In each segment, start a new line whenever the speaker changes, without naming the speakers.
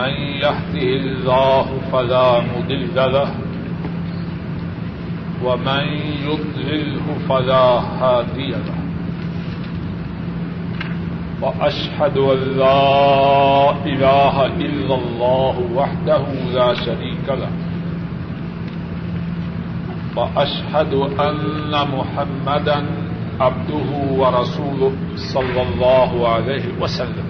من يهده الله فلا مضل له ومن يضلله فلا هادي له وأشهد أن لا إله إلا الله وحده لا شريك له وأشهد أن محمدا عبده ورسوله صلى الله عليه وسلم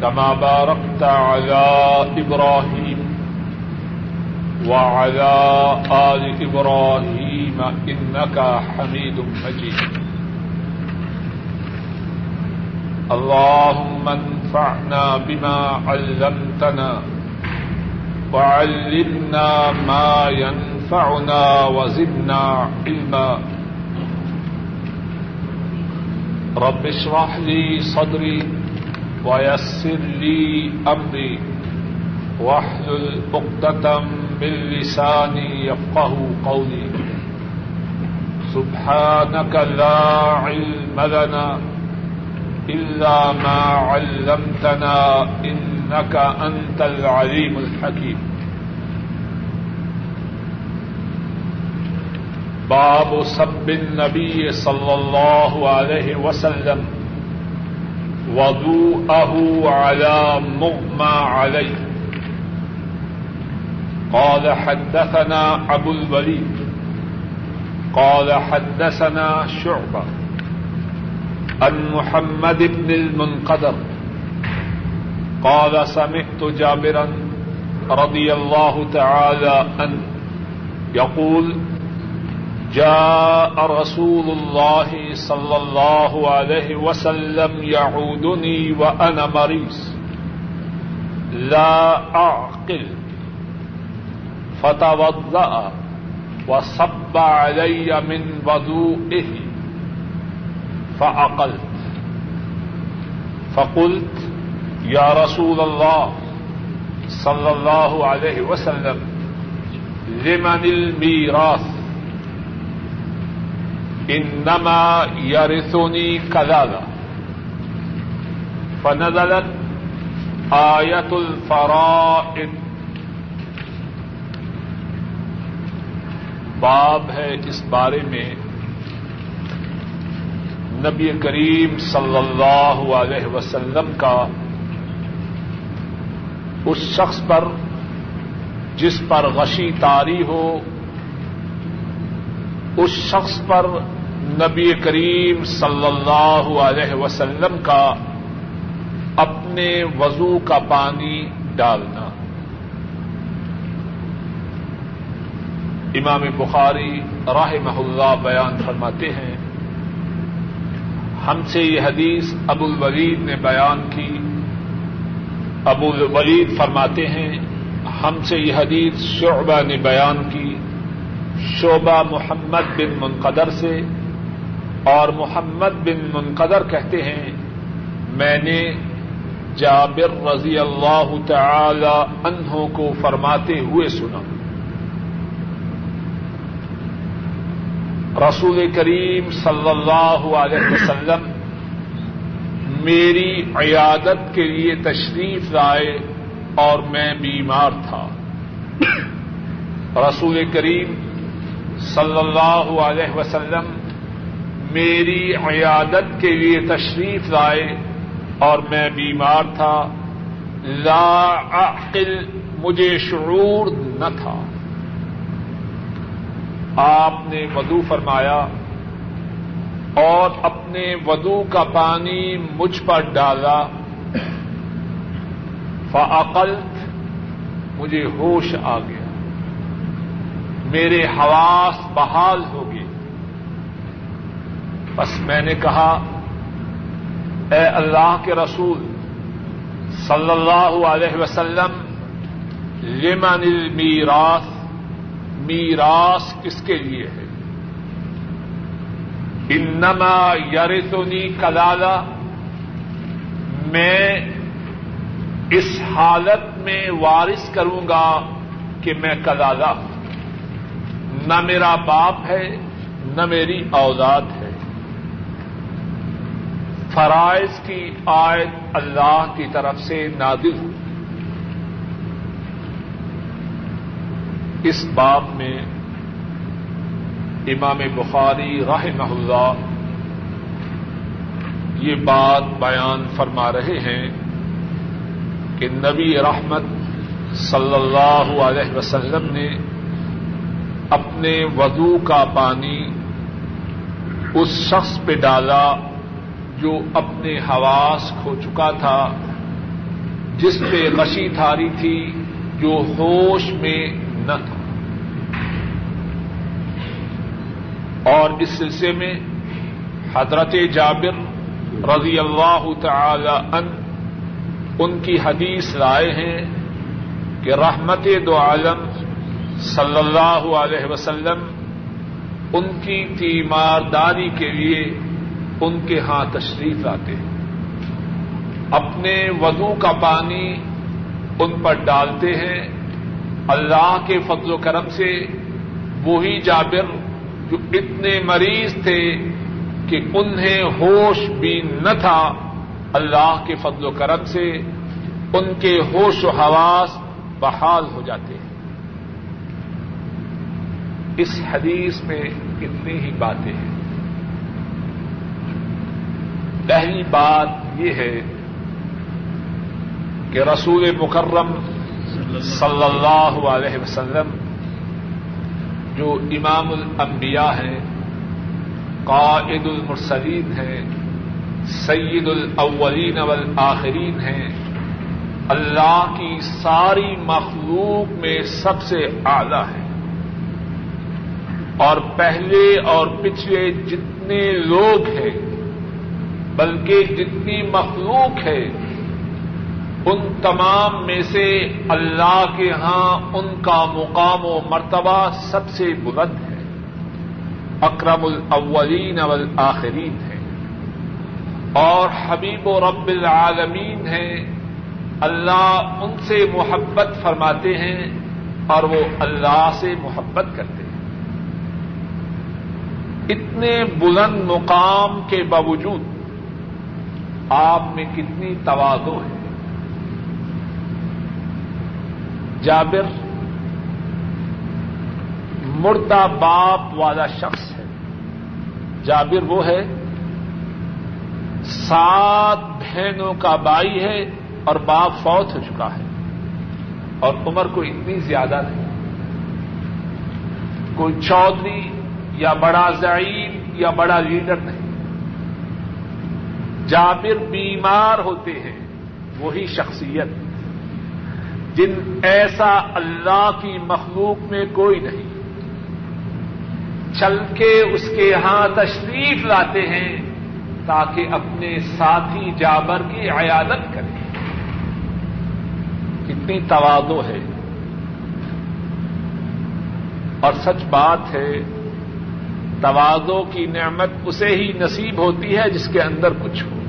كما باركت على إبراهيم وعلى آل إبراهيم إنك حميد مجيد. اللهم انفعنا بما علمتنا وعلمنا ما ينفعنا وزدنا علما. رب اشرح لي صدري ويسر لي أمري واحلل عقدة من لساني يفقه قولي. سبحانك لا علم لنا إلا ما علمتنا إنك أنت العليم الحكيم. باب سب النبي صلى الله عليه وسلم. وضوءه على مغمى عليه. قال حدثنا أبو الوليد. قال حدثنا شعبة عن محمد بن المنقدر. قال سمعت جابرا رضي الله تعالى عنه يقول جاء رسول الله صلى الله عليه وسلم يعودني وأنا مريض لا أعقل فتوضأ وصب علي من وضوئه. فأقلت. فقلت يا رسول الله صلى الله عليه وسلم، لمن الميراث? انما يرثني كذا فنزلت آية الفرائض. باب ہے اس بارے میں نبی کریم صلی اللہ علیہ وسلم کا اس شخص پر جس پر غشی تاری ہو، اس شخص پر نبی کریم صلی اللہ علیہ وسلم کا اپنے وضو کا پانی ڈالنا۔ امام بخاری راہ اللہ بیان فرماتے ہیں، ہم سے یہ حدیث ابو الولید نے بیان کی۔ ابو الولید فرماتے ہیں، ہم سے یہ حدیث شعبہ نے بیان کی۔ شعبہ محمد بن منقدر سے اور محمد بن منقدر کہتے ہیں، میں نے جابر رضی اللہ تعالی عنہ کو فرماتے ہوئے سنا۔ رسول کریم صلی اللہ علیہ وسلم میری عیادت کے لیے تشریف لائے اور میں بیمار تھا۔ رسول کریم صلی اللہ علیہ وسلم میری عیادت کے لیے تشریف لائے اور میں بیمار تھا۔ لا عقل مجھے شعور نہ تھا۔ آپ نے ودو فرمایا اور اپنے ودو کا پانی مجھ پر ڈالا۔ فعقلت مجھے ہوش آ گیا۔ میرے حواس بحال ہو گئے۔ بس میں نے کہا، اے اللہ کے رسول صلی اللہ علیہ وسلم، لمن المیراث؟ میراث کس کے لیے ہے؟ انما یرثنی کلالا میں اس حالت میں وارث کروں گا کہ میں کلالا نہ میرا باپ ہے، نہ میری اولاد ہے۔ فرائض کی آیت اللہ کی طرف سے نادل ہوئی اس باب میں امام بخاری راہ اللہ یہ بات بیان فرما رہے ہیں کہ نبی رحمت صلی اللہ علیہ وسلم نے اپنے ودو کا پانی اس شخص پہ ڈالا جو اپنے حواس کھو چکا تھا، جس پہ غشی تھاری تھی، جو ہوش میں نہ تھا۔ اور اس سلسلے میں حضرت جابر رضی اللہ تعالی ان ان کی حدیث لائے ہیں کہ رحمت دو عالم صلی اللہ علیہ وسلم ان کی تیمارداری کے لیے ان کے ہاں تشریف لاتے ہیں۔ اپنے وضو کا پانی ان پر ڈالتے ہیں۔ اللہ کے فضل و کرم سے وہی جابر جو اتنے مریض تھے کہ انہیں ہوش بھی نہ تھا۔ اللہ کے فضل و کرم سے ان کے ہوش و حواس بحال ہو جاتے ہیں۔ اس حدیث میں کتنی ہی باتیں ہیں۔ پہلی بات یہ ہے کہ رسول مکرم صلی اللہ علیہ وسلم جو امام الانبیاء ہیں، قائد المرسلین ہیں، سید الاولین والآخرین ہیں، اللہ کی ساری مخلوق میں سب سے اعلی ہے اور پہلے اور پچھلے جتنے لوگ ہیں بلکہ جتنی مخلوق ہے، ان تمام میں سے اللہ کے ہاں ان کا مقام و مرتبہ سب سے بلند ہے۔ اکرم الاولین والآخرین ہے۔ اور حبیب و رب العالمین ہے اللہ ان سے محبت فرماتے ہیں اور وہ اللہ سے محبت کرتے ہیں۔ اتنے بلند مقام کے باوجود آپ میں کتنی توازو ہے۔ جابر مردہ باپ والا شخص ہے۔ جابر وہ ہے، سات بہنوں کا بائی ہے اور باپ فوت ہو چکا ہے۔ اور عمر کو اتنی زیادہ نہیں۔ کوئی چودھری یا بڑا ضعیم یا بڑا لیڈر نہیں۔ جابر بیمار ہوتے ہیں، وہی شخصیت۔ جن ایسا اللہ کی مخلوق میں کوئی نہیں۔ چل کے اس کے ہاں تشریف لاتے ہیں تاکہ اپنے ساتھی جابر کی عیادت کریں۔ کتنی توادو ہے۔ اور سچ بات ہے توادو کی نعمت اسے ہی نصیب ہوتی ہے جس کے اندر کچھ ہو۔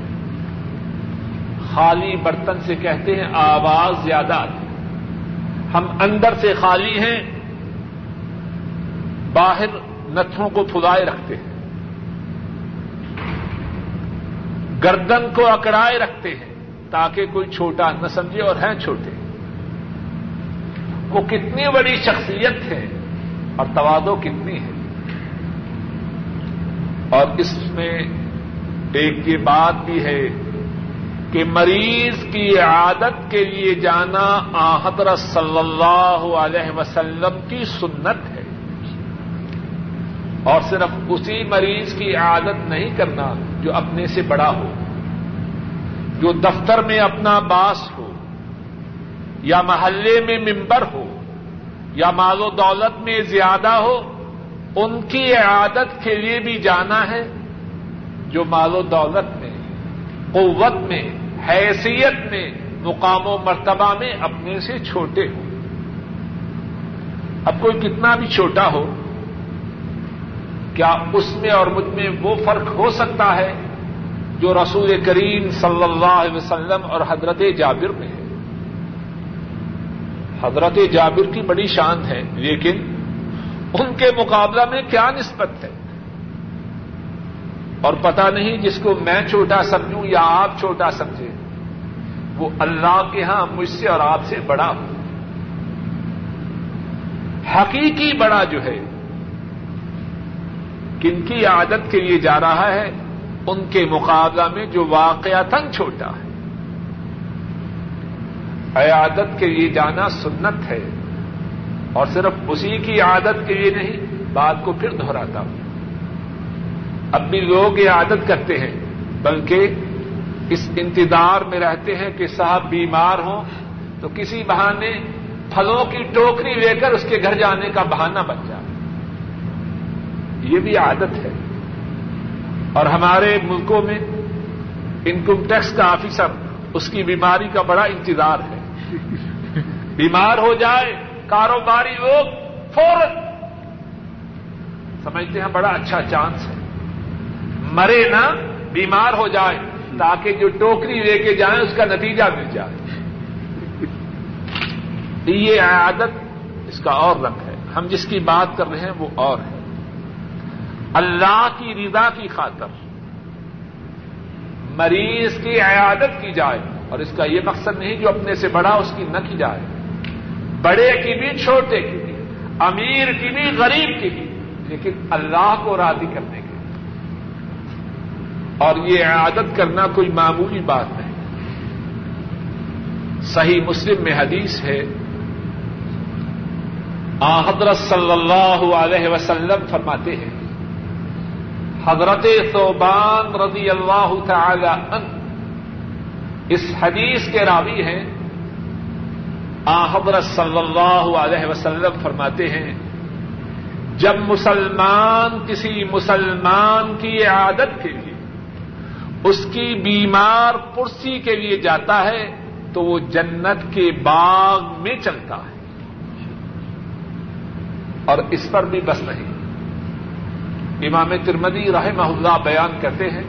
خالی برتن سے کہتے ہیں آواز زیادہ آتی ہم اندر سے خالی ہیں، باہر نتھوں کو پھلائے رکھتے ہیں۔ گردن کو اکڑائے رکھتے ہیں تاکہ کوئی چھوٹا نہ سمجھے اور ہیں چھوٹے۔ وہ کتنی بڑی شخصیت ہے اور توادو کتنی ہے اور اس میں ایک یہ بات بھی ہے کہ مریض کی عادت کے لیے جانا حضرت صلی اللہ علیہ وسلم کی سنت ہے۔ اور صرف اسی مریض کی عادت نہیں کرنا جو اپنے سے بڑا ہو، جو دفتر میں اپنا باس ہو، یا محلے میں ممبر ہو، یا مال و دولت میں زیادہ ہو ان کی عادت کے لیے بھی جانا ہے جو مال و دولت میں، قوت میں، حیثیت میں، مقام و مرتبہ میں اپنے سے چھوٹے ہوں۔ اب کوئی کتنا بھی چھوٹا ہو، کیا اس میں اور مجھ میں وہ فرق ہو سکتا ہے جو رسول کریم صلی اللہ علیہ وسلم اور حضرت جابر میں ہے؟ حضرت جابر کی بڑی شان ہے، لیکن ان کے مقابلہ میں کیا نسبت ہے؟ اور پتا نہیں جس کو میں چھوٹا سمجھوں یا آپ چھوٹا سمجھے وہ اللہ کے ہاں مجھ سے اور آپ سے بڑا ہو۔ حقیقی بڑا جو ہے، کن کی عادت کے لیے جا رہا ہے؟ ان کے مقابلہ میں جو واقعہ تنگ چھوٹا ہے۔ عیادت کے لیے جانا سنت ہے۔ اور صرف اسی کی عادت کے لیے نہیں، بات کو پھر دہراتا ہوں۔ اب بھی لوگ یہ عادت کرتے ہیں، بلکہ اس انتظار میں رہتے ہیں کہ صاحب بیمار ہوں تو کسی بہانے پھلوں کی ٹوکری لے کر اس کے گھر جانے کا بہانہ بن جائے۔ یہ بھی عادت ہے۔ اور ہمارے ملکوں میں انکم ٹیکس کا آفیسر، اس کی بیماری کا بڑا انتظار ہے۔ بیمار ہو جائے کاروباری لوگ فوراً سمجھتے ہیں بڑا اچھا چانس ہے۔ مرے نہ بیمار ہو جائے تاکہ جو ٹوکری لے کے جائیں اس کا نتیجہ مل جائے۔ یہ عادت اس کا اور رنگ ہے۔ ہم جس کی بات کر رہے ہیں وہ اور ہے۔ اللہ کی رضا کی خاطر مریض کی عیادت کی جائے اور اس کا یہ مقصد نہیں جو اپنے سے بڑا اس کی نہ کی جائے۔ بڑے کی بھی، چھوٹے کی بھی، امیر کی بھی، غریب کی بھی، لیکن اللہ کو راضی کرنے کے اور یہ عادت کرنا کوئی معمولی بات نہیں۔ صحیح مسلم میں حدیث ہے، آ حضرت صلی اللہ علیہ وسلم فرماتے ہیں، حضرت صوبان رضی اللہ تعالی عنہ اس حدیث کے راوی ہیں آ حضرت صلی اللہ علیہ وسلم فرماتے ہیں، جب مسلمان کسی مسلمان کی عادت کے لیے، اس کی بیمار پرسی کے لیے جاتا ہے، تو وہ جنت کے باغ میں چلتا ہے۔ اور اس پر بھی بس نہیں۔ امام ترمدی رحمہ اللہ بیان کرتے ہیں،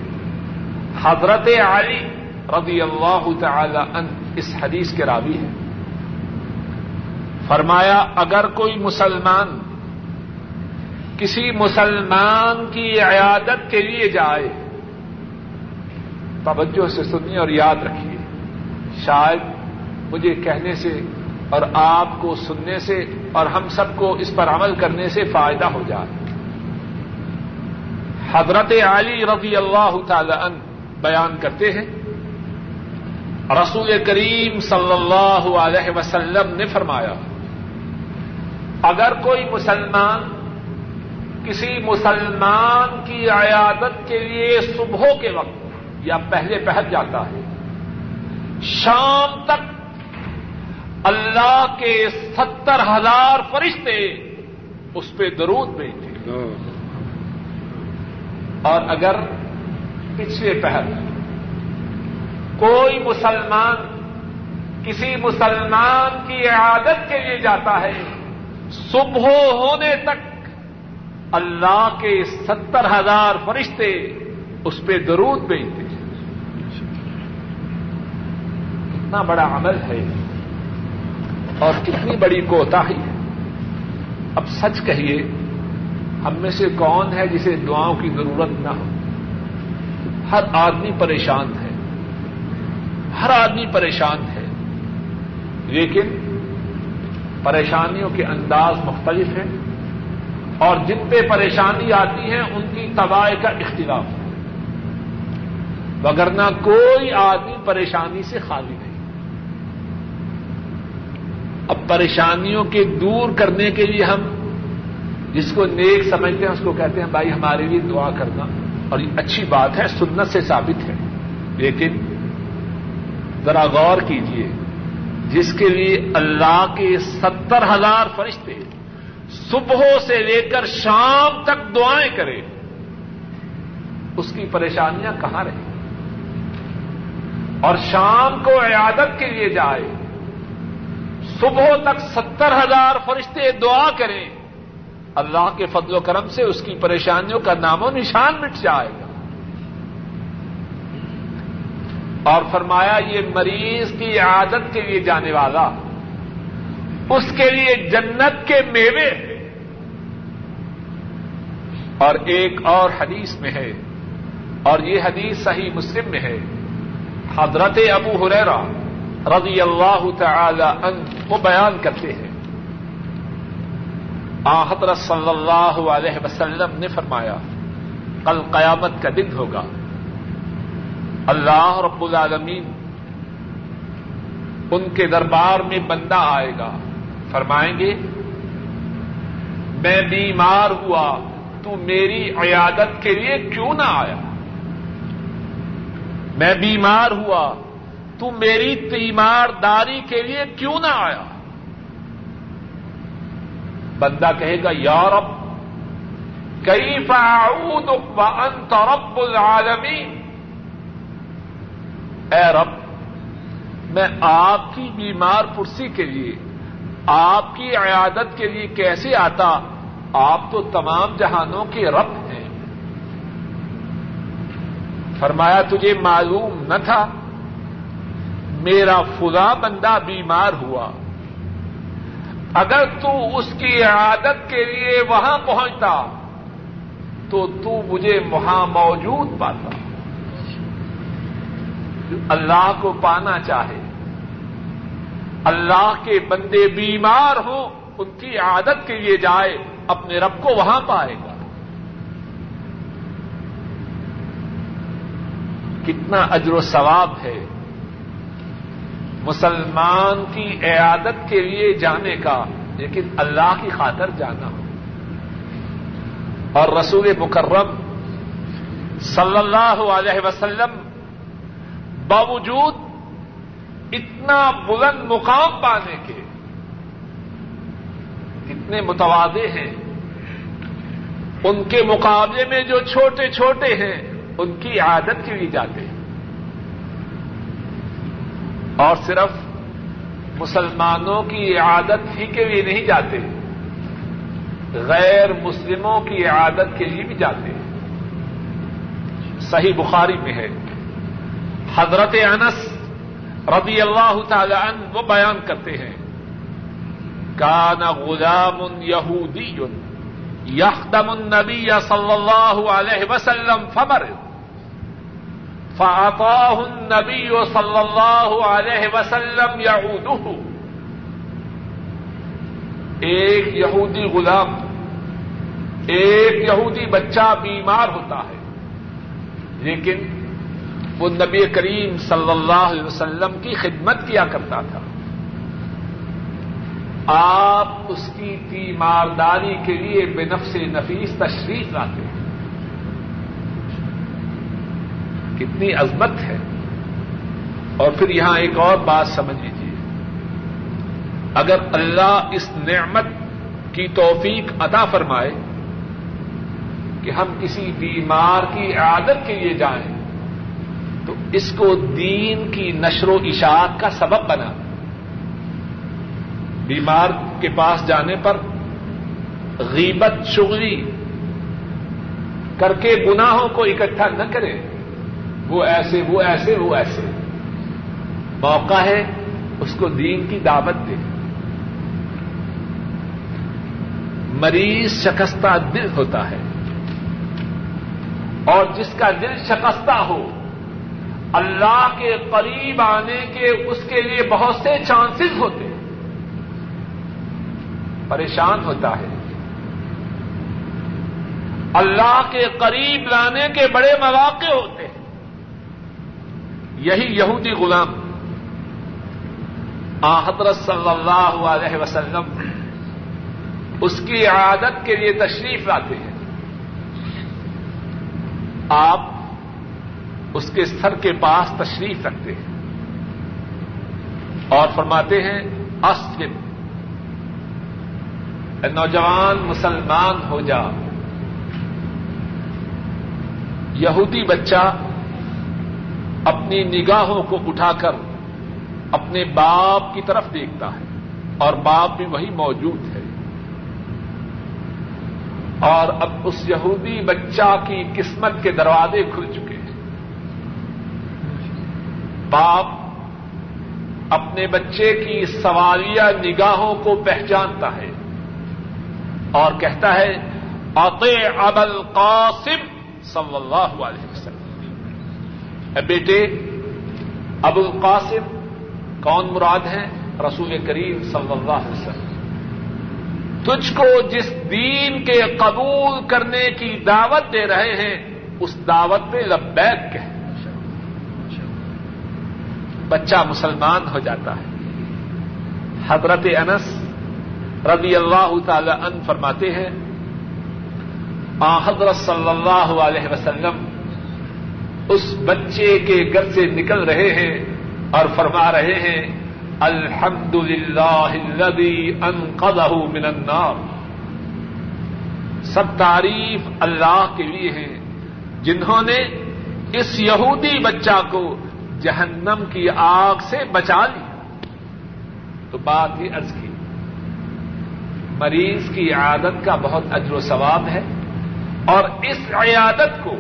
حضرت علی رضی اللہ تعالی ان اس حدیث کے راوی ہے فرمایا، اگر کوئی مسلمان کسی مسلمان کی عیادت کے لیے جائے، توجہ سے سنیے اور یاد رکھیے، شاید مجھے کہنے سے اور آپ کو سننے سے اور ہم سب کو اس پر عمل کرنے سے فائدہ ہو جائے۔ حضرت علی رضی اللہ تعالی عنہ بیان کرتے ہیں، رسول کریم صلی اللہ علیہ وسلم نے فرمایا اگر کوئی مسلمان کسی مسلمان کی عیادت کے لیے صبح کے وقت یا پہلے پہل جاتا ہے شام تک اللہ کے ستر ہزار فرشتے اس پہ درود بھیجتے اور اگر پچھلے پہل کوئی مسلمان کسی مسلمان کی عادت کے لیے جاتا ہے صبح ہونے تک اللہ کے ستر ہزار فرشتے اس پہ درود بھیجتے کتنا بڑا عمل ہے اور کتنی بڑی کوتا ہے۔ اب سچ کہیے، ہم میں سے کون ہے جسے دعاؤں کی ضرورت نہ ہو؟ ہر آدمی پریشان ہے۔ ہر آدمی پریشان ہے۔ لیکن پریشانیوں کے انداز مختلف ہیں اور جن پہ پریشانی آتی ہے، ان کی تباہ کا اختلاف ہے۔ وگرنہ کوئی آدمی پریشانی سے خالی نہیں۔ اب پریشانیوں کے دور کرنے کے لیے ہم جس کو نیک سمجھتے ہیں، اس کو کہتے ہیں، بھائی ہمارے لیے دعا کرنا۔ اور یہ اچھی بات ہے، سنت سے ثابت ہے۔ لیکن ذرا غور کیجیے جس کے لیے اللہ کے ستر ہزار فرشتے صبح سے لے کر شام تک دعائیں کرے اس کی پریشانیاں کہاں رہیں؟ اور شام کو عیادت کے لیے جائے صبح تک ستر ہزار فرشتے دعا کریں۔ اللہ کے فضل و کرم سے اس کی پریشانیوں کا نام و نشان مٹ جائے گا اور فرمایا یہ مریض کی عادت کے لیے جانے والا، اس کے لیے جنت کے میوے۔ اور ایک اور حدیث میں ہے، اور یہ حدیث صحیح مسلم میں ہے۔ حضرت ابو حریرا رضی اللہ تعالی عنہ وہ بیان کرتے ہیں۔ آ حضرت صلی اللہ علیہ وسلم نے فرمایا، کل قیامت کا دن ہوگا۔ اللہ رب العالمین ان کے دربار میں بندہ آئے گا۔ فرمائیں گے، میں بیمار ہوا، تو میری عیادت کے لیے کیوں نہ آیا؟ میں بیمار ہوا، تو میری تیمارداری کے لیے کیوں نہ آیا؟ بندہ کہے گا یورپ کئی فاؤد انت رب العالمین؟ اے رب، میں آپ کی بیمار پرسی کے لیے، آپ کی عیادت کے لیے کیسے آتا، آپ تو تمام جہانوں کے رب ہیں۔ فرمایا، تجھے معلوم نہ تھا، میرا فلا بندہ بیمار ہوا۔ اگر تو اس کی عادت کے لیے وہاں پہنچتا، تو تو مجھے وہاں موجود پاتا۔ اللہ کو پانا چاہے۔ اللہ کے بندے بیمار ہوں، ان کی عادت کے لیے جائے، اپنے رب کو وہاں پائے گا۔ کتنا اجر و ثواب ہے مسلمان کی عیادت کے لیے جانے کا، لیکن اللہ کی خاطر جانا۔ ہو اور رسول مکرم صلی اللہ علیہ وسلم باوجود اتنا بلند مقام پانے کے کتنے متوادے ہیں۔ ان کے مقابلے میں جو چھوٹے چھوٹے ہیں، ان کی عادت کے لیے جاتے ہیں۔ اور صرف مسلمانوں کی عادت ہی کے لیے نہیں جاتے، غیر مسلموں کی عادت کے لیے بھی جاتے ہیں۔ صحیح بخاری میں ہے۔ حضرت انس رضی اللہ تعالی عنہ وہ بیان کرتے ہیں۔ کان غلام یہودی یخدم النبی صلی اللہ علیہ وسلم فمر۔ فعطاه النبی صلی اللہ علیہ وسلم یعوده ایک یہودی غلام، ایک یہودی بچہ بیمار ہوتا ہے، لیکن وہ نبی کریم صلی اللہ علیہ وسلم کی خدمت کیا کرتا تھا۔ آپ اس کی تیمارداری کے لیے بے نفس نفیس تشریف لاتے ہیں۔ کتنی عظمت ہے۔ اور پھر یہاں ایک اور بات سمجھ لیجیے اگر اللہ اس نعمت کی توفیق ادا فرمائے کہ ہم کسی بیمار کی عادت کے لیے جائیں تو اس کو دین کی نشر و اشاعت کا سبب بنا۔ بیمار کے پاس جانے پر غیبت، شغلی کر کے گناہوں کو اکٹھا نہ کرے۔ وہ ایسے وہ ایسے وہ ایسے۔ موقع ہے اس کو دین کی دعوت دے۔ مریض شکستہ دل ہوتا ہے اور جس کا دل شکستہ ہو اللہ کے قریب آنے کے اس کے لیے بہت سے چانسز ہوتے ہیں۔ پریشان ہوتا ہے۔ اللہ کے قریب لانے کے بڑے مواقع ہوتے ہیں۔ یہی یہودی غلام۔ آ حضرت صلی اللہ علیہ وسلم اس کی عادت کے لیے تشریف لاتے ہیں۔ آپ اس کے سر کے پاس تشریف رکھتے ہیں۔ اور فرماتے ہیں، اسلم۔ نوجوان مسلمان ہو جا۔ یہودی بچہ اپنی نگاہوں کو اٹھا کر اپنے باپ کی طرف دیکھتا ہے، اور باپ بھی وہی موجود ہے۔ اور اب اس یہودی بچہ کی قسمت کے دروازے کھل چکے باپ اپنے بچے کی سوالیہ نگاہوں کو پہچانتا ہے اور کہتا ہے اطع ابل قاسم صلی اللہ علیہ وسلم. اے بیٹے، ابو القاسم کون مراد ہے رسول کریم صلی اللہ علیہ وسلم۔ تجھ کو جس دین کے قبول کرنے کی دعوت دے رہے ہیں، اس دعوت میں لبیک کہ بچہ مسلمان ہو جاتا ہے۔ حضرت انس رضی اللہ تعالی ان فرماتے ہیں، آ حضرت صلی اللہ علیہ وسلم، اس بچے کے گھر سے نکل رہے ہیں اور فرما رہے ہیں الحمد للہ من النار۔ سب تعریف اللہ کے لیے ہیں، جنہوں نے اس یہودی بچہ کو جہنم کی آگ سے بچا لی۔ تو بات ہی ارض کی، مریض کی عادت کا بہت اجر و ثواب ہے اور اس عیادت کو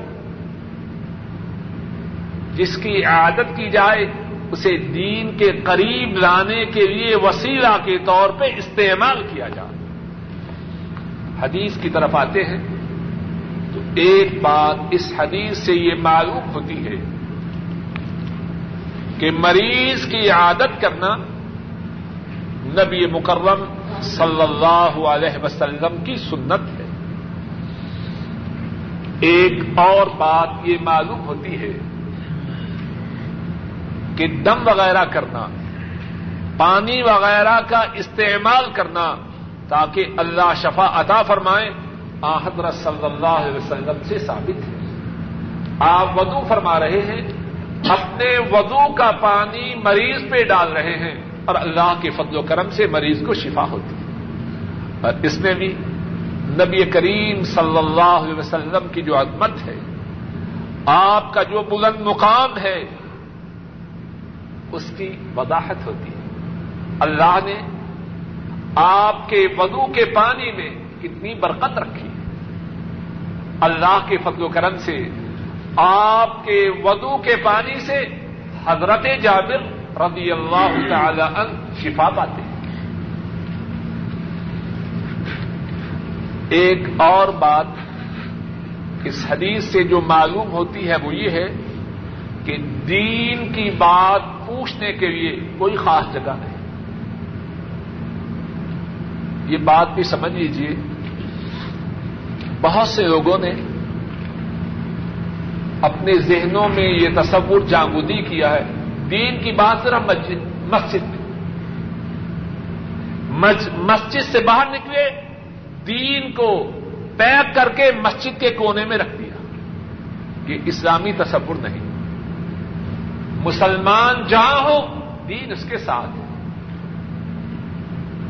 جس کی عادت کی جائے، اسے دین کے قریب لانے کے لیے وسیلہ کے طور پہ استعمال کیا جائے۔ حدیث کی طرف آتے ہیں تو ایک بات اس حدیث سے یہ معلوم ہوتی ہے کہ مریض کی عادت کرنا نبی مکرم صلی اللہ علیہ وسلم کی سنت ہے۔ ایک اور بات یہ معلوم ہوتی ہے کہ دم وغیرہ کرنا، پانی وغیرہ کا استعمال کرنا تاکہ اللہ شفا عطا فرمائے، آ حضرت صلی اللہ علیہ وسلم سے ثابت ہے۔ آپ وضو فرما رہے ہیں اپنے وضو کا پانی مریض پہ ڈال رہے ہیں اور اللہ کے فضل و کرم سے مریض کو شفا ہوتی ہے۔ اور اس میں بھی نبی کریم صلی اللہ علیہ وسلم کی جو عظمت ہے، آپ کا جو بلند مقام ہے، اس کی وضاحت ہوتی ہے۔ اللہ نے آپ کے وضو کے پانی میں کتنی برکت رکھی ہے۔ اللہ کے فضل و کرم سے آپ کے وضو کے پانی سے حضرت جابر رضی اللہ تعالی عنہ شفا پاتے ہیں۔ ایک اور بات اس حدیث سے جو معلوم ہوتی ہے وہ یہ ہے کہ دین کی بات پوچھنے کے لیے کوئی خاص جگہ نہیں۔ یہ بات بھی سمجھ لیجیے بہت سے لوگوں نے اپنے ذہنوں میں یہ تصور جانگودی کیا ہے۔ دین کی بات صرف مسجد مسجد میں۔ مسجد سے باہر نکلے، دین کو پیک کر کے مسجد کے کونے میں رکھ دیا۔ یہ اسلامی تصور نہیں۔ مسلمان جہاں ہو، دین اس کے ساتھ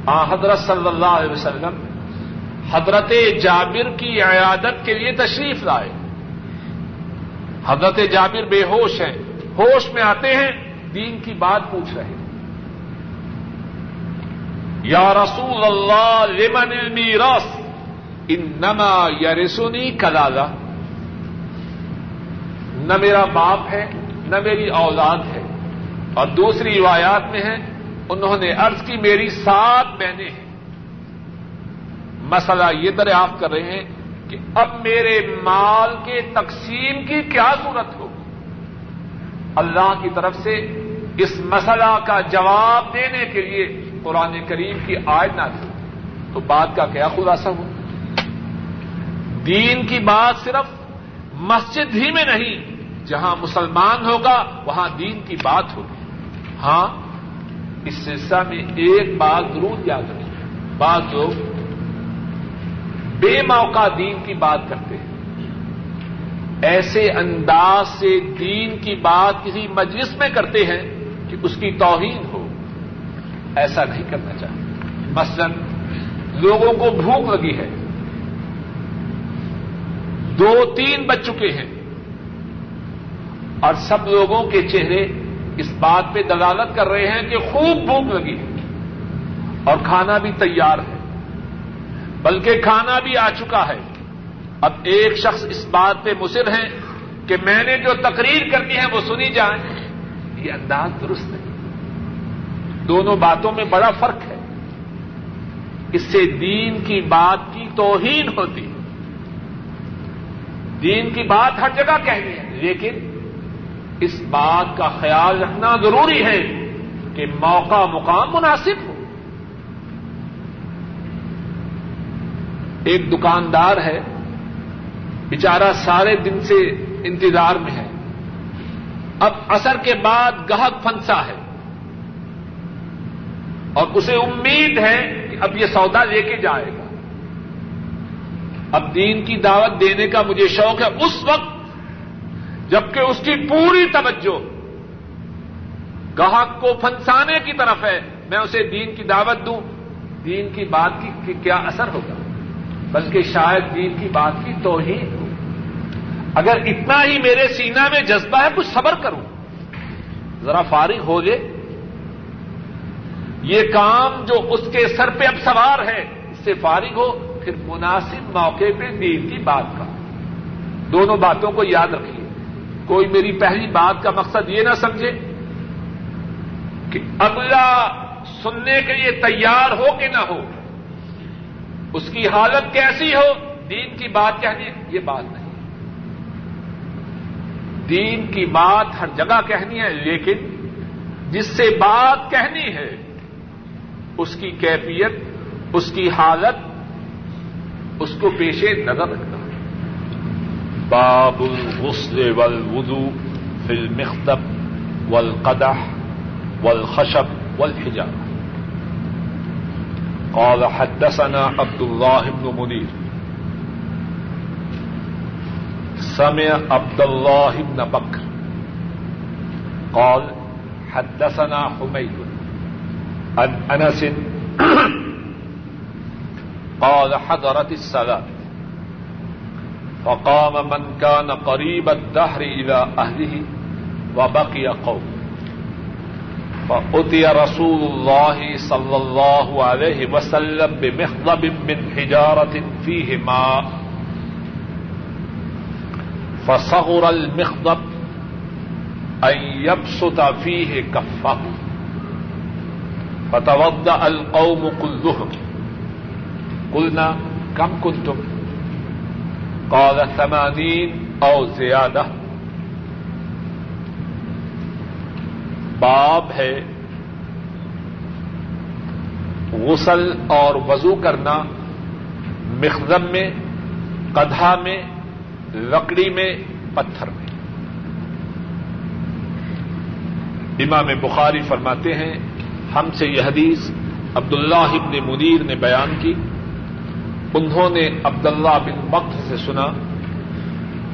آ، حضرت صلی اللہ علیہ وسلم حضرت جابر کی عیادت کے لیے تشریف لائے۔ حضرت جابر بے ہوش ہیں، ہوش میں آتے ہیں، دین کی بات پوچھ رہے ہیں۔ یا رسول اللہ، لمن المیراث؟ انما یرسنی کلالا نہ میرا باپ ہے، نہ میری اولاد ہے۔ اور دوسری روایات میں ہے انہوں نے عرض کی، میری سات بہنیں ہیں۔ مسئلہ یہ دریافت کر رہے ہیں کہ اب میرے مال کے تقسیم کی کیا صورت ہو؟ اللہ کی طرف سے اس مسئلہ کا جواب دینے کے لیے قرآن کریم کی آیت نہ تھی تو بات کا کیا خلاصہ ہو دین کی بات صرف مسجد ہی میں نہیں، جہاں مسلمان ہوگا وہاں دین کی بات ہوگی۔ ہاں اس سلسلہ میں ایک بات ضرور یاد رکھیں۔ بعض لوگ بے موقع دین کی بات کرتے ہیں۔ ایسے انداز سے دین کی بات کسی مجلس میں کرتے ہیں کہ اس کی توہین ہو۔ ایسا نہیں کرنا چاہیے۔ مثلا لوگوں کو بھوک لگی ہے۔ دو تین بج چکے ہیں۔ اور سب لوگوں کے چہرے اس بات پہ دلالت کر رہے ہیں کہ خوب بھوک لگی ہے۔ اور کھانا بھی تیار ہے۔ بلکہ کھانا بھی آ چکا ہے۔ اب ایک شخص اس بات پہ مصر ہے کہ میں نے جو تقریر کرنی ہے وہ سنی جائے۔ یہ انداز درست نہیں دونوں باتوں میں بڑا فرق ہے۔ اس سے دین کی بات کی توہین ہوتی ہے۔ دین کی بات ہر جگہ کہنی ہے، لیکن اس بات کا خیال رکھنا ضروری ہے کہ موقع مقام مناسب ہو۔ ایک دکاندار ہے بچارہ سارے دن سے انتظار میں ہے۔ اب اثر کے بعد گہک پھنسا ہے۔ اور اسے امید ہے کہ اب یہ سودا لے کے جائے گا۔ اب دین کی دعوت دینے کا مجھے شوق ہے۔ اس وقت جبکہ اس کی پوری توجہ گاہک کو پھنسانے کی طرف ہے، میں اسے دین کی دعوت دوں۔ دین کی بات کی کیا اثر ہوگا؟ بلکہ شاید دین کی بات کی توہین ہو۔ اگر اتنا ہی میرے سینا میں جذبہ ہے کچھ صبر کروں ذرا فارغ ہو جائے۔ یہ کام جو اس کے سر پہ اب سوار ہے، اس سے فارغ ہو، پھر مناسب موقع پہ دین کی بات کا۔ دونوں باتوں کو یاد رکھیے۔ کوئی میری پہلی بات کا مقصد یہ نہ سمجھے کہ اگلا سننے کے لیے تیار ہو کہ نہ ہو۔ اس کی حالت کیسی ہو؟ دین کی بات کہنی یہ بات نہیں۔ دین کی بات ہر جگہ کہنی ہے، لیکن جس سے بات کہنی ہے، اس کی کیفیت، اس کی حالت، اس کو پیشے نظر رکھنا۔ باب الغسل والوضو في المخطب والقدح والخشب والحجاب۔ قال حدثنا عبد الله بن منير. سمع عبد الله بن بكر. قال حدثنا حميد عن انس قال حضرت الصلاه فقام من كان قريب الدهر الى اهله وبقي قوم فأتي رسول الله صلى الله عليه وسلم بمخضب من حجارة فيه ماء فصغر المخضب أن يبسط فيه كفه. فتوضأ القوم كلهم. قلنا، كم كنتم؟ قال ثمانين أو زيادة. باب ہے غسل اور وضو کرنا مخزم میں کدھا میں، لکڑی میں، پتھر میں۔ امام بخاری فرماتے ہیں، ہم سے یہ حدیث عبداللہ ابن منیر نے بیان کی۔ انہوں نے عبداللہ بن بکت سے سنا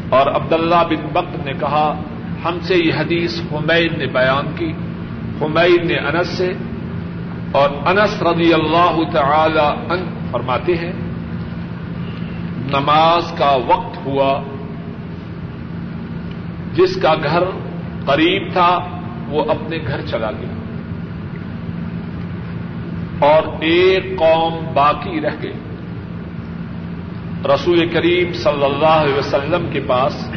اور عبداللہ بن بکت نے کہا ہم سے یہ حدیث حمید نے بیان کی، حمید نے انس سے اور انس رضی اللہ تعالی ان فرماتے ہیں، نماز کا وقت ہوا، جس کا گھر قریب تھا، وہ اپنے گھر چلا گیا۔ اور ایک قوم باقی رہ گئی۔ رسول کریم صلی اللہ علیہ وسلم کے پاس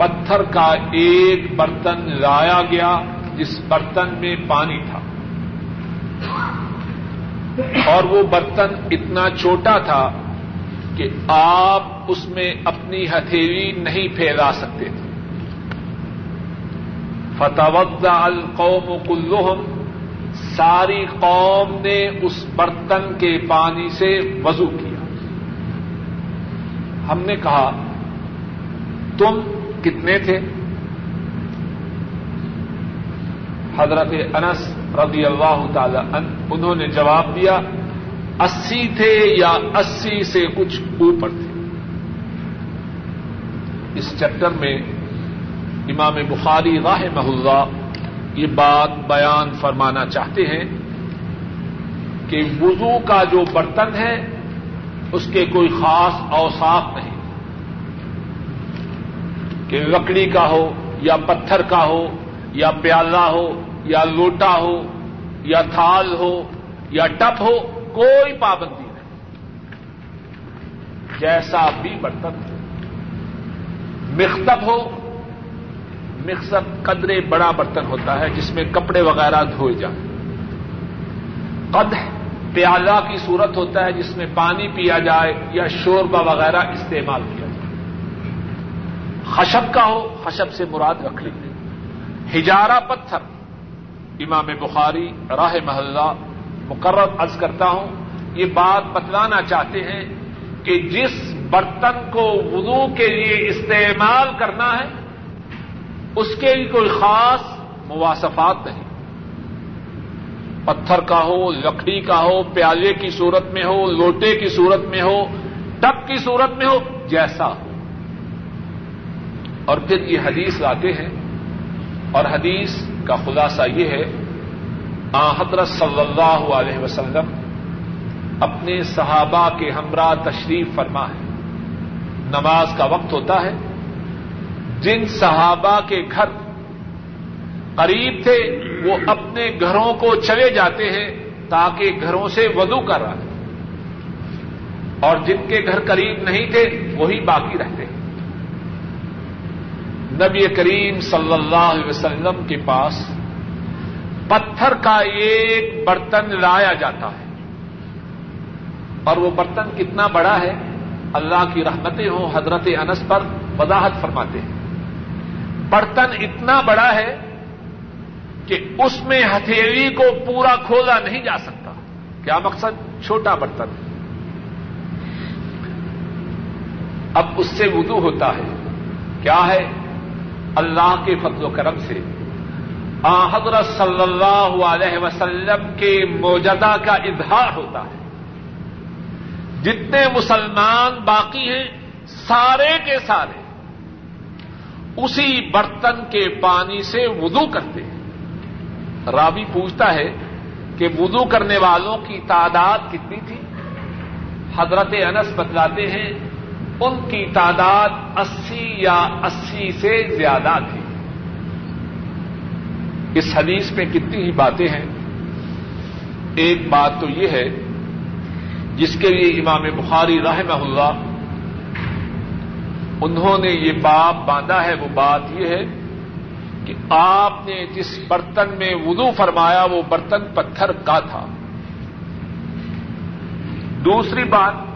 پتھر کا ایک برتن لایا گیا جس برتن میں پانی تھا۔ اور وہ برتن اتنا چھوٹا تھا کہ آپ اس میں اپنی ہتھیلی نہیں پھیلا سکتے تھے۔ فتح القوم کلحم ساری قوم نے اس برتن کے پانی سے وضو کیا۔ ہم نے کہا، تم کتنے تھے؟ حضرت انس رضی اللہ تعالی انہوں نے جواب دیا، اسی تھے یا اسی سے کچھ اوپر تھے؟ اس چیپٹر میں امام بخاری راہ محلہ یہ بات بیان فرمانا چاہتے ہیں کہ وضو کا جو برتن ہے، اس کے کوئی خاص اوساف نہیں۔ کہ لکڑی کا ہو، یا پتھر کا ہو، یا پیالہ ہو، یا لوٹا ہو، یا تھال ہو، یا ٹپ ہو، کوئی پابندی نہیں۔ جیسا بھی برتن ہو۔ مختب ہو مکسب قدرے بڑا برتن ہوتا ہے، جس میں کپڑے وغیرہ دھوئے جائیں قد پیالہ کی صورت ہوتا ہے، جس میں پانی پیا جائے یا شوربا وغیرہ استعمال کیا جائے۔ خشب کا ہو، خشب سے مراد رکھ لیں۔ ہجارہ پتھر، امام بخاری، راہ محلہ، مقرر عرض کرتا ہوں، یہ بات بتلانا چاہتے ہیں کہ جس برتن کو وضو کے لیے استعمال کرنا ہے، اس کے بھی کوئی خاص مواصفات نہیں۔ پتھر کا ہو، لکڑی کا ہو، پیالے کی صورت میں ہو، لوٹے کی صورت میں ہو ٹپ کی صورت میں ہو، جیسا ہو۔ اور پھر یہ حدیث لاتے ہیں اور حدیث کا خلاصہ یہ ہے، آ حضرت صلی اللہ علیہ وسلم اپنے صحابہ کے ہمراہ تشریف فرما ہے۔ نماز کا وقت ہوتا ہے، جن صحابہ کے گھر قریب تھے، وہ اپنے گھروں کو چلے جاتے ہیں تاکہ گھروں سے ودو کر رہا ہے۔ اور جن کے گھر قریب نہیں تھے، وہی باقی رہتے ہیں۔ نبی کریم صلی اللہ علیہ وسلم کے پاس پتھر کا ایک برتن لایا جاتا ہے۔ اور وہ برتن کتنا بڑا ہے، اللہ کی رحمتیں ہوں، حضرت انس پر وضاحت فرماتے ہیں۔ برتن اتنا بڑا ہے کہ اس میں ہتھیلی کو پورا کھولا نہیں جا سکتا۔ کیا مقصد؟ چھوٹا برتن۔ ہے اب اس سے وضو ہوتا ہے۔ کیا ہے؟ اللہ کے فضل و کرم سے۔ آ، حضرت صلی اللہ علیہ وسلم کے موجدہ کا اظہار ہوتا ہے۔ جتنے مسلمان باقی ہیں، سارے کے سارے اسی برتن کے پانی سے وضو کرتے ہیں۔ رابی پوچھتا ہے کہ وضو کرنے والوں کی تعداد کتنی تھی؟ حضرت انس بتلاتے ہیں ان کی تعداد اسی یا اسی سے زیادہ تھی۔ اس حدیث میں کتنی ہی باتیں ہیں۔ ایک بات تو یہ ہے، جس کے لیے امام بخاری رحمہ اللہ، انہوں نے یہ باپ باندھا ہے، وہ بات یہ ہے کہ آپ نے جس برتن میں وضو فرمایا، وہ برتن پتھر کا تھا۔ دوسری بات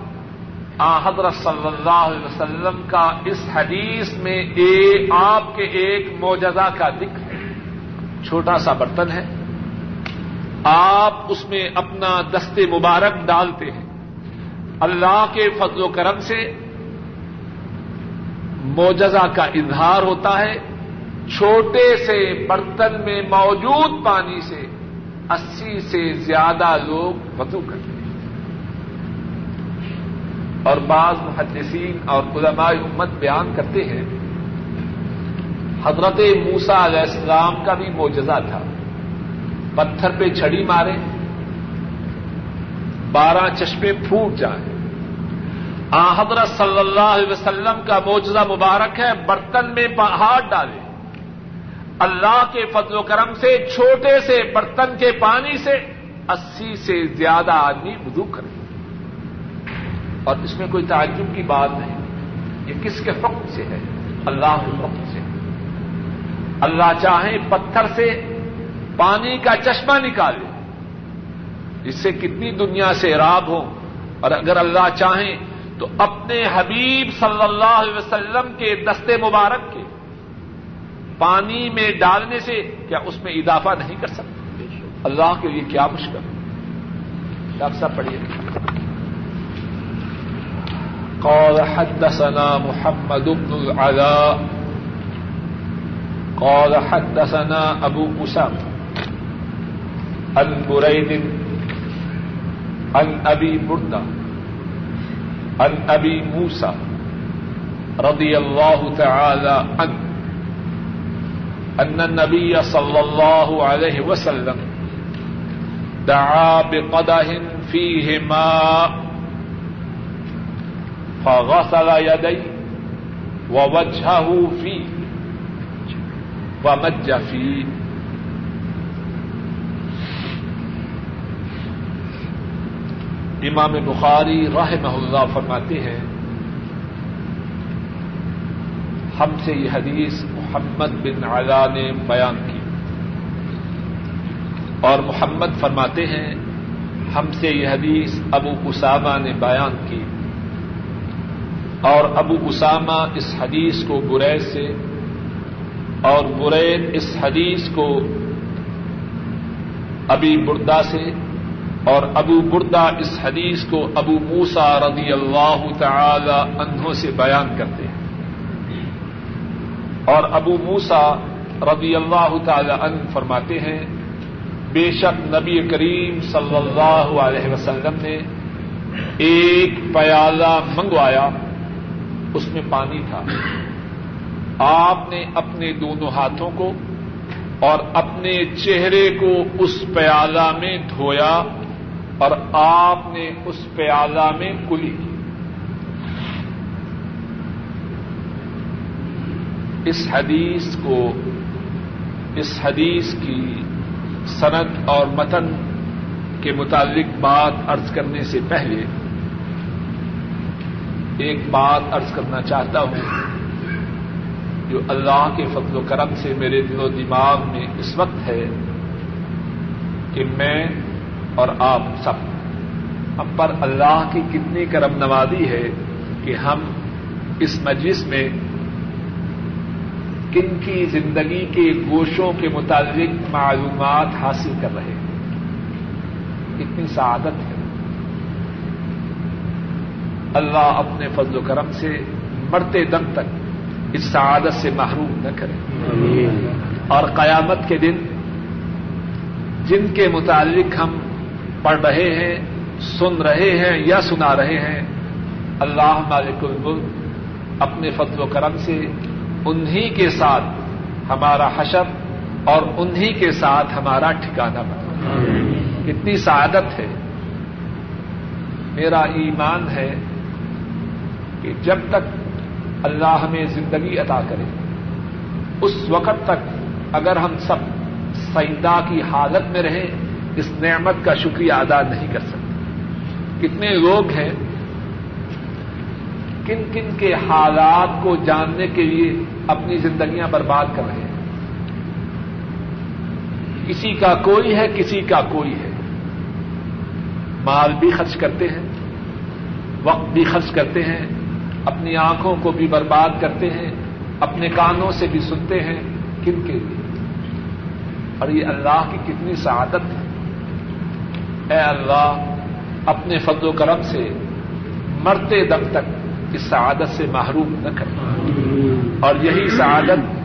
حضرت صلی اللہ علیہ وسلم کا اس حدیث میں ایک آپ کے ایک موجزہ کا دکھ ہے۔ چھوٹا سا برتن ہے۔ آپ اس میں اپنا دستے مبارک ڈالتے ہیں۔ اللہ کے فضل و کرم سے موجزہ کا اظہار ہوتا ہے۔ چھوٹے سے برتن میں موجود پانی سے اسی سے زیادہ لوگ وضو کرتے ہیں۔ اور بعض محدثین اور علماء امت بیان کرتے ہیں، حضرت موسا علیہ السلام کا بھی موجزہ تھا۔ پتھر پہ چھڑی مارے، بارہ چشمے پھوٹ جائیں۔ آ، حضرت صلی اللہ علیہ وسلم کا موجزہ مبارک ہے، برتن میں ہاتھ ڈالے۔ اللہ کے فضل و کرم سے، چھوٹے سے برتن کے پانی سے، اسی سے زیادہ آدمی وضو کرے۔ اور اس میں کوئی تعجب کی بات نہیں۔ یہ کس کے حکم سے ہے؟ اللہ کے حکم سے۔ اللہ چاہے پتھر سے پانی کا چشمہ نکالے۔ جس سے کتنی دنیا سے راب ہو۔ اور اگر اللہ چاہیں تو اپنے حبیب صلی اللہ علیہ وسلم کے دستے مبارک کے پانی میں ڈالنے سے کیا اس میں اضافہ نہیں کر سکتے؟ اللہ کے لیے کیا مشکل۔ ڈاکٹر صاحب پڑھیے۔ قال حدثنا محمد بن العلاء. قال حدثنا أبو أسامة عن بريد عن أبي بردة عن أبي موسى رضي الله تعالى عنه أن النبي صلى الله عليه وسلم دعا بقده فيه ماء فغسل يديه ووجهه فيه ومج فيه. امام بخاری رحمہ اللہ فرماتے ہیں، ہم سے یہ حدیث محمد بن علا نے بیان کی۔ اور محمد فرماتے ہیں، ہم سے یہ حدیث ابو اسامہ نے بیان کی۔ اور ابو اسامہ اس حدیث کو برے سے اور برین اس حدیث کو ابی بردا سے اور ابو بردا اس حدیث کو ابو موسا رضی اللہ تعالی انہوں سے بیان کرتے ہیں۔ اور ابو موسا رضی اللہ تعالی عنہ فرماتے ہیں، بے شک نبی کریم صلی اللہ علیہ وسلم نے ایک پیالہ منگوایا اس میں پانی تھا۔ آپ نے اپنے دونوں ہاتھوں کو اور اپنے چہرے کو اس پیالہ میں دھویا اور آپ نے اس پیالہ میں کلی کی۔ اس حدیث کو، اس حدیث کی صنعت اور متن کے متعلق بات ارض کرنے سے پہلے ایک بات ارض کرنا چاہتا ہوں جو اللہ کے فضل و کرم سے میرے دل و دماغ میں اس وقت ہے کہ میں اور آپ سب ہم پر اللہ کی کتنی کرم نوازی ہے کہ ہم اس مجلس میں کن کی زندگی کے گوشوں کے متعلق معلومات حاصل کر رہے ہیں۔ کتنی سعادت ہے۔ اللہ اپنے فضل و کرم سے مرتے دم تک اس سعادت سے محروم نہ کرے۔ اور قیامت کے دن جن کے متعلق ہم پڑھ رہے ہیں سن رہے ہیں یا سنا رہے ہیں اللہ مالک الملک اپنے فضل و کرم سے انہی کے ساتھ ہمارا حشر اور انہی کے ساتھ ہمارا ٹھکانہ بنا۔ کتنی سعادت ہے۔ میرا ایمان ہے کہ جب تک اللہ ہمیں زندگی عطا کرے، اس وقت تک اگر ہم سب سیدا کی حالت میں رہیں، اس نعمت کا شکریہ ادا نہیں کر سکتے۔ کتنے لوگ ہیں، کن کن کے حالات کو جاننے کے لیے اپنی زندگیاں برباد کر رہے ہیں۔ کسی کا کوئی ہے، کسی کا کوئی ہے۔ مال بھی خرچ کرتے ہیں، وقت بھی خرچ کرتے ہیں اپنی آنکھوں کو بھی برباد کرتے ہیں، اپنے کانوں سے بھی سنتے ہیں کن کے لیے؟ اور یہ اللہ کی کتنی سعادت ہے۔ اے اللہ، اپنے فضل و کرم سے مرتے دم تک اس سعادت سے محروم نہ کرنا اور یہی سعادت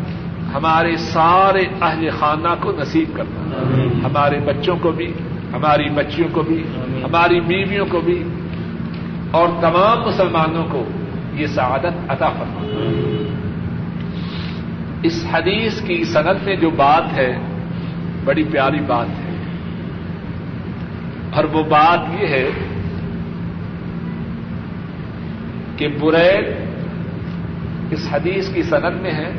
ہمارے سارے اہل خانہ کو نصیب کرنا ہمارے بچوں کو بھی، ہماری بچیوں کو بھی، ہماری بیویوں کو بھی اور تمام مسلمانوں کو یہ سعادت عطا فرما۔ اس حدیث کی صنعت میں جو بات ہے، بڑی پیاری بات ہے۔ اور وہ بات یہ ہے کہ برید اس حدیث کی صنعت میں ہے۔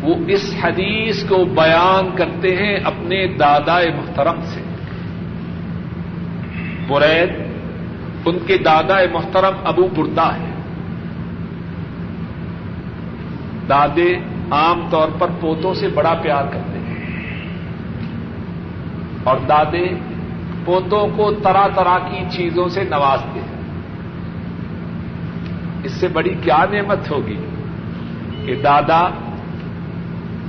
وہ اس حدیث کو بیان کرتے ہیں اپنے دادا محترم سے۔ برید ان کے دادا محترم ابو بردا ہے دادے عام طور پر پوتوں سے بڑا پیار کرتے ہیں۔ اور دادے پوتوں کو طرح طرح کی چیزوں سے نوازتے ہیں۔ اس سے بڑی کیا نعمت ہوگی کہ دادا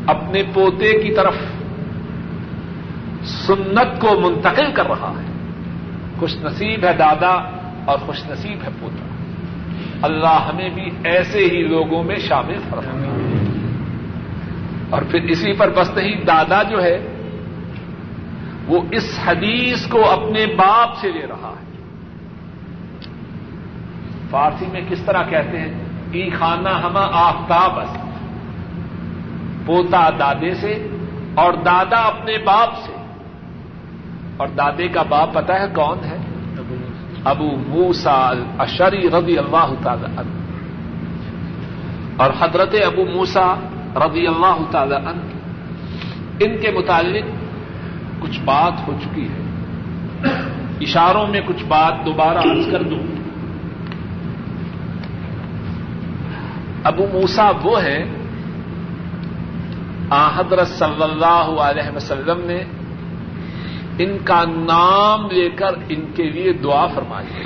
اپنے پوتے کی طرف سنت کو منتقل کر رہا ہے۔ خوش نصیب ہے دادا اور خوش نصیب ہے پوتا اللہ ہمیں بھی ایسے ہی لوگوں میں شامل فرمائے اور پھر اسی پر بس نہیں، دادا جو ہے، وہ اس حدیث کو اپنے باپ سے لے رہا ہے۔ فارسی میں کس طرح کہتے ہیں؟ ای خانہ ہما آفتاب پوتا دادے سے اور دادا اپنے باپ سے۔ اور دادے کا باپ پتا ہے کون ہے؟ ابو موسا اشری رضی اللہ تعالی عنہ۔ اور حضرت ابو موسا رضی اللہ تعالی عنہ۔ ان کے متعلق کچھ بات ہو چکی ہے۔ اشاروں میں کچھ بات دوبارہ عرض کر دوں۔ ابو موسا وہ ہے حضرت صلی اللہ علیہ وسلم نے ان کا نام لے کر ان کے لیے دعا فرمائی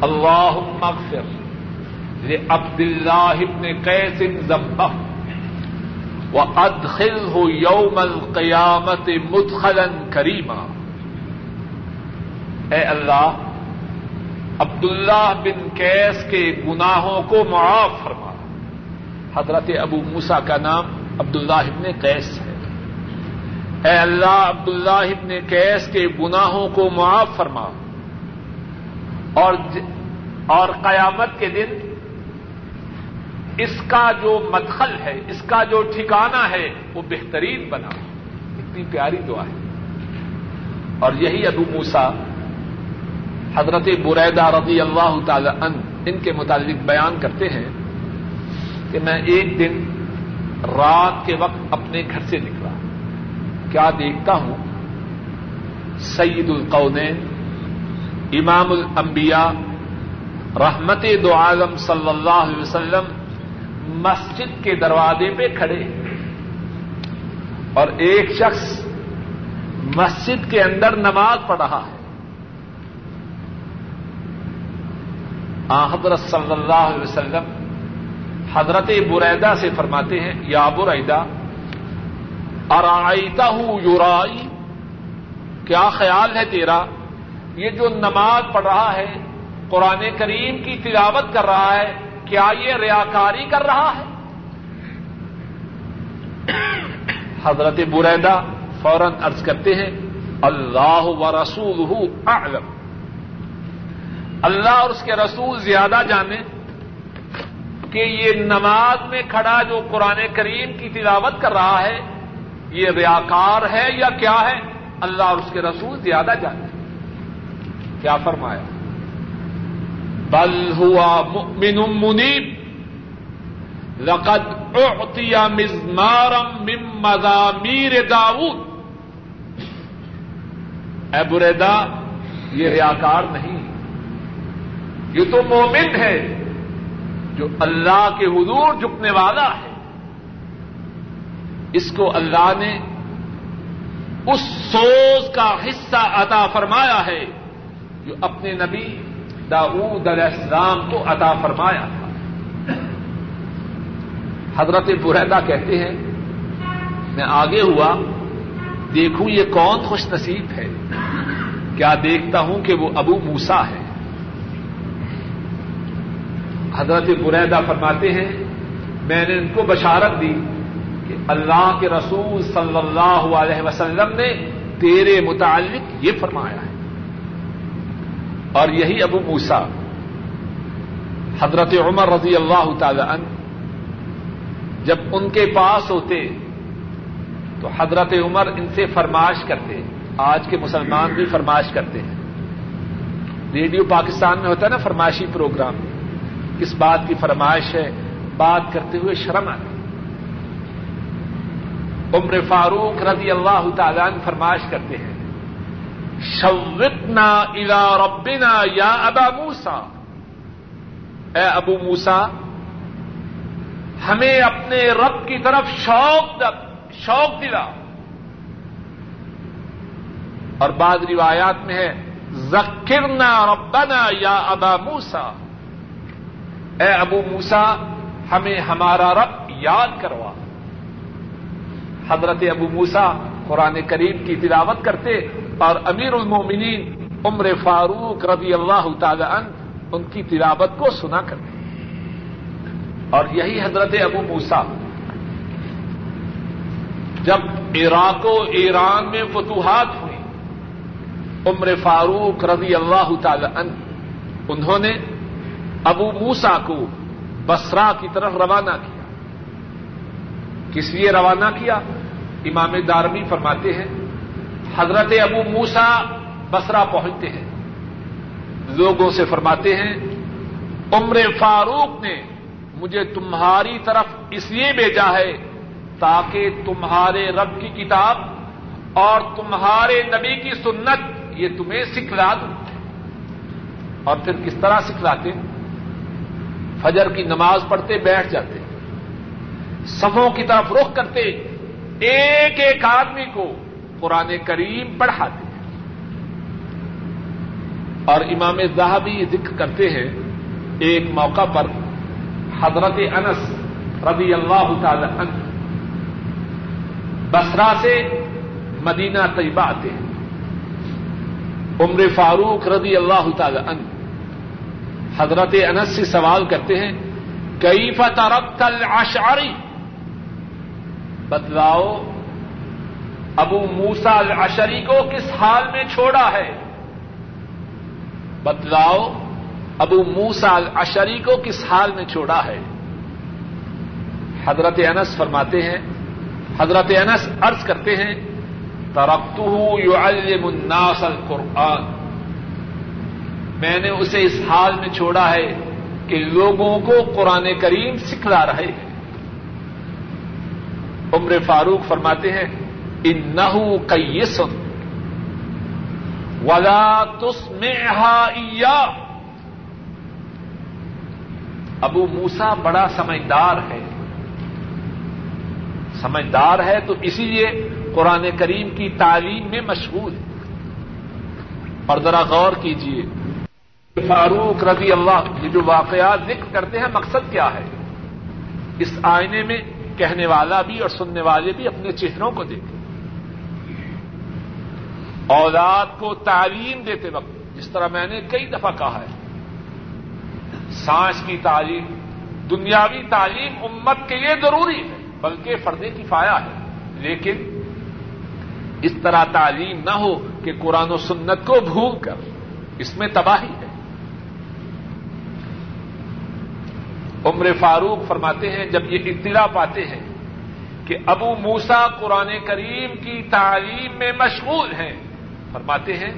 اللہ مغفر عبد اللہ ابن قیس ذبح و ادخل ہو یوم القیامت مدخلن کریما۔ اے اللہ، عبداللہ بن کیس کے گناہوں کو معاف فرما۔ حضرت ابو موسا کا نام عبداللہ ابن کیس اے اللہ عبداللہ ابن کیس کے گناہوں کو معاف فرما۔ اور اور قیامت کے دن اس کا جو مدخل ہے، اس کا جو ٹھکانہ ہے، وہ بہترین بنا۔ اتنی پیاری دعا ہے۔ اور یہی ابو موسا حضرت بریدہ رضی اللہ تعالی ان ان کے متعلق بیان کرتے ہیں کہ میں ایک دن رات کے وقت اپنے گھر سے نکلا۔ کیا دیکھتا ہوں؟ سعید القونین، امام الانبیاء، رحمت دو عالم صلی اللہ علیہ وسلم مسجد کے دروازے پہ کھڑے۔ اور ایک شخص مسجد کے اندر نماز پڑھ رہا ہے۔ حضرت صلی اللہ علیہ وسلم حضرت بریدا سے فرماتے ہیں، یا بریدا ارائیتا ہوں یورائی؟ کیا خیال ہے تیرا؟ یہ جو نماز پڑھ رہا ہے، قرآن کریم کی تلاوت کر رہا ہے، کیا یہ ریاکاری کر رہا ہے؟ حضرت بریدا فوراً ارض کرتے ہیں، اللہ و رسول اعلم۔ اللہ اور اس کے رسول زیادہ جانے کہ یہ نماز میں کھڑا جو قرآن کریم کی تلاوت کر رہا ہے یہ ریاکار ہے یا کیا ہے؟ اللہ اور اس کے رسول زیادہ جانے کیا فرمایا؟ بل ہوا مؤمن منیب۔ لقد اعطی مزمارم مم مزامیر داود۔ اے بریدا یہ ریاکار نہیں۔ یہ تو مومن ہے جو اللہ کے حضور جھکنے والا ہے۔ اس کو اللہ نے اس سوز کا حصہ عطا فرمایا ہے جو اپنے نبی داود علیہ السلام کو عطا فرمایا تھا۔ حضرت برحدہ کہتے ہیں، میں آگے ہوا، دیکھوں یہ کون خوش نصیب ہے۔ کیا دیکھتا ہوں کہ وہ ابو موسا ہے۔ حضرت بریدہ فرماتے ہیں، میں نے ان کو بشارت دی۔ کہ اللہ کے رسول صلی اللہ علیہ وسلم نے تیرے متعلق یہ فرمایا ہے۔ اور یہی ابو موسا حضرت عمر رضی اللہ تعالی عنہ، جب ان کے پاس ہوتے تو حضرت عمر ان سے فرمائش کرتے، آج کے مسلمان بھی فرمائش کرتے ہیں۔ ریڈیو پاکستان میں ہوتا ہے نا فرمائشی پروگرام کس بات کی فرمائش ہے، بات کرتے ہوئے شرم آتی۔ عمر فاروق رضی اللہ تعالیٰ فرمائش کرتے ہیں شوتنا الا ربنا یا ابا موسا اے ابو موسا ہمیں اپنے رب کی طرف شوق شوق دلا۔ اور بعض روایات میں ہے، ذکرنا ربنا یا ابا موسا اے ابو موسا ہمیں ہمارا رب یاد کروا۔ حضرت ابو موسا قرآن کریم کی تلاوت کرتے اور امیر المومنین عمر فاروق رضی اللہ تعالی عنہ ان کی تلاوت کو سنا کرتے اور یہی حضرت ابو موسا جب عراق و ایران میں فتوحات ہوئی، عمر فاروق رضی اللہ تعالی انہوں نے ابو موسا کو بسرا کی طرف روانہ کیا۔ کس لیے روانہ کیا؟ امام دارمی فرماتے ہیں، حضرت ابو موسا بسرا پہنچتے ہیں۔ لوگوں سے فرماتے ہیں، عمر فاروق نے مجھے تمہاری طرف اس لیے بھیجا ہے تاکہ تمہارے رب کی کتاب اور تمہارے نبی کی سنت یہ تمہیں سکھلا دوں۔ اور پھر کس طرح سکھلاتے؟ فجر کی نماز پڑھتے بیٹھ جاتے۔ سفوں کی طرف رخ کرتے ایک ایک آدمی کو قرآن کریم پڑھاتے اور امام زہبی ذکر کرتے ہیں ایک موقع پر حضرت انس رضی اللہ تعالی عنہ بسرا سے مدینہ طیبہ آتے ہیں۔ عمر فاروق رضی اللہ تعالی عنہ حضرت انس سے سوال کرتے ہیں کئی فترت الاشعری بتلاؤ ابو موسا الاشری کو کس حال میں چھوڑا ہے؟ بتلاؤ ابو موسا الاشری کو کس حال میں چھوڑا ہے؟ حضرت انس فرماتے ہیں، حضرت انس عرض کرتے ہیں ترقت يعلم الناس القرآن۔ میں نے اسے اس حال میں چھوڑا ہے کہ لوگوں کو قرآن کریم سکھلا رہے ہیں۔ عمر فاروق فرماتے ہیں ان نہ کئی سن ولا تس میں ابو موسا بڑا سمجھدار ہے۔ سمجھدار ہے تو اسی لیے قرآن کریم کی تعلیم میں مشغول۔ اور ذرا غور کیجیے فاروق رضی اللہ یہ جو واقعات ذکر کرتے ہیں، مقصد کیا ہے؟ اس آئینے میں کہنے والا بھی اور سننے والے بھی اپنے چہروں کو دیکھیں۔ اولاد کو تعلیم دیتے وقت، جس طرح میں نے کئی دفعہ کہا ہے سائنس کی تعلیم، دنیاوی تعلیم امت کے لیے ضروری ہے، بلکہ فرد کفایا ہے۔ لیکن اس طرح تعلیم نہ ہو کہ قرآن و سنت کو بھول کر اس میں تباہی ہے عمر فاروق فرماتے ہیں، جب یہ اطلاع پاتے ہیں کہ ابو موسا قرآن کریم کی تعلیم میں مشغول ہیں، فرماتے ہیں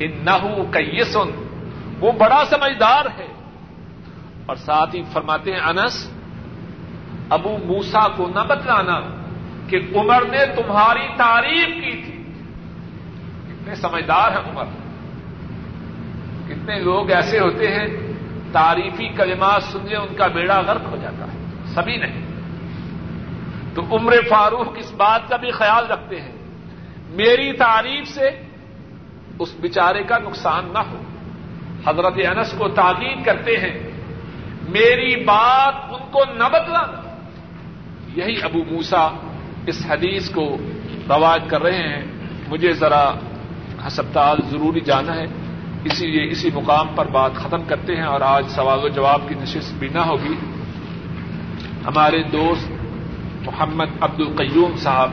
ان نہ کیسن وہ بڑا سمجھدار ہے۔ اور ساتھ ہی فرماتے ہیں، انس، ابو موسا کو نہ بتلانا کہ عمر نے تمہاری تعریف کی تھی۔ کتنے سمجھدار ہیں عمر۔ کتنے لوگ ایسے ہوتے ہیں تعریفی کلمات سن لیں ان کا بیڑا غرق ہو جاتا ہے، سبھی نہیں۔ تو عمر فاروق اس بات کا بھی خیال رکھتے ہیں، میری تعریف سے اس بیچارے کا نقصان نہ ہو۔ حضرت انس کو تعلیم کرتے ہیں، میری بات ان کو نہ بدلانا یہی ابو موسا اس حدیث کو روایت کر رہے ہیں۔ مجھے ذرا ہسپتال ضروری جانا ہے۔ اسی لیے اسی مقام پر بات ختم کرتے ہیں اور آج سوال و جواب کی نشست بھی نہ ہوگی۔ ہمارے دوست محمد عبد القیوم صاحب